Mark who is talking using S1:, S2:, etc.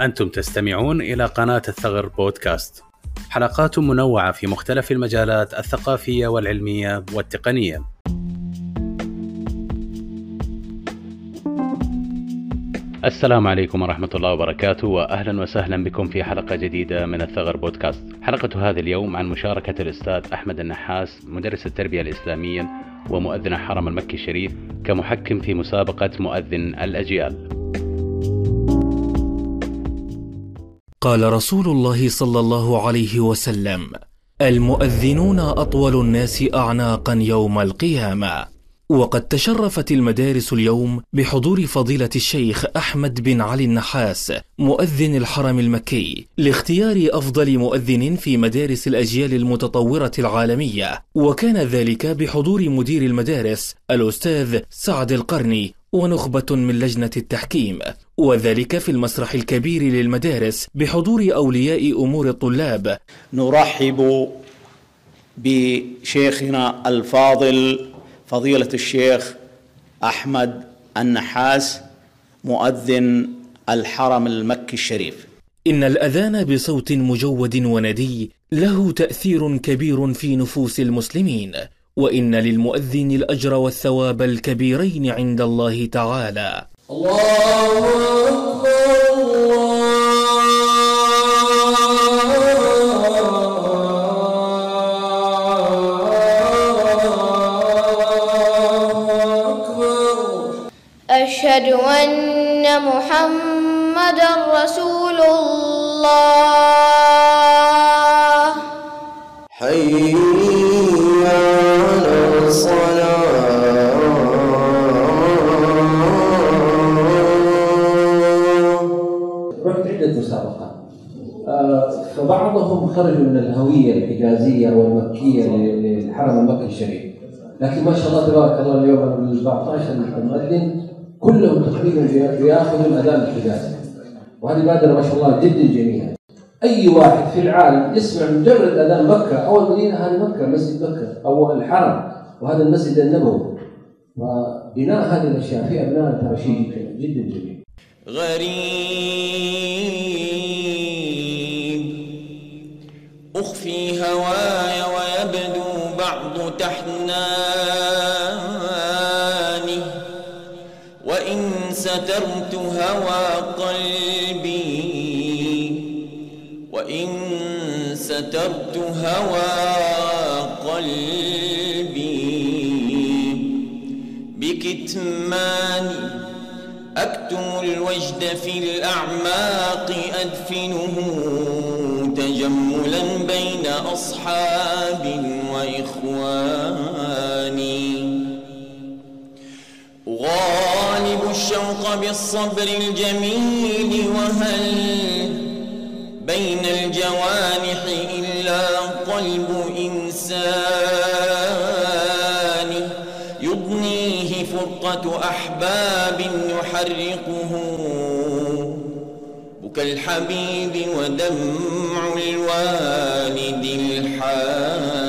S1: أنتم تستمعون إلى قناة الثغر بودكاست. حلقات منوعة في مختلف المجالات الثقافية والعلمية والتقنية. السلام عليكم ورحمة الله وبركاته وأهلا وسهلا بكم في حلقة جديدة من الثغر بودكاست. حلقة هذا اليوم عن مشاركة الأستاذ أحمد النحاس مدرس التربية الإسلامية ومؤذن الحرم المكي الشريف كمحكم في مسابقة مؤذن الأجيال.
S2: قال رسول الله صلى الله عليه وسلم المؤذنون أطول الناس اعناقا يوم القيامة. وقد تشرفت المدارس اليوم بحضور فضيلة الشيخ أحمد بن علي النحاس مؤذن الحرم المكي لاختيار أفضل مؤذن في مدارس الأجيال المتطورة العالمية وكان ذلك بحضور مدير المدارس الأستاذ سعد القرني ونخبة من لجنة التحكيم وذلك في المسرح الكبير للمدارس بحضور أولياء أمور الطلاب.
S3: نرحب بشيخنا الفاضل فضيلة الشيخ أحمد النحاس مؤذن الحرم المكي الشريف.
S2: إن الأذان بصوت مجود وندي له تأثير كبير في نفوس المسلمين. وإن للمؤذن الأجر والثواب الكبيرين عند الله تعالى. الله أكبر
S4: أشهد أن محمد رسول الله.
S5: عدة مسابقات. آه، فبعضهم خرجوا من الهوية الحجازية والمكية للحرم المكي الشريف. لكن ما شاء الله تبارك الله اليوم ال 14 مؤذن كلهم تقريبا بياخذوا الاذان الحجازي وهذه بادرة ما شاء الله جدا جميلة. أي واحد في العالم يسمع مجرد أذان مكة أو المدينة هذه مكة مسجد مكة أو الحرم وهذا المسجد النبوي. وبناء هذه الأشياء في أبناء ترى شيء جدا جميل.
S6: غريب. أخفي هواي ويبدو بعض تحناني وإن سترت هوى قلبي وإن سترت هوى قلبي بكتماني. أكتم الوجد في الأعماق أدفنه تجملا بين أصحاب وإخواني أغالب الشوق بالصبر الجميل وهل بين الجوانح يضنيه فرقة أحباب يحرقه بكى الحبيب ودمع الوالد الحان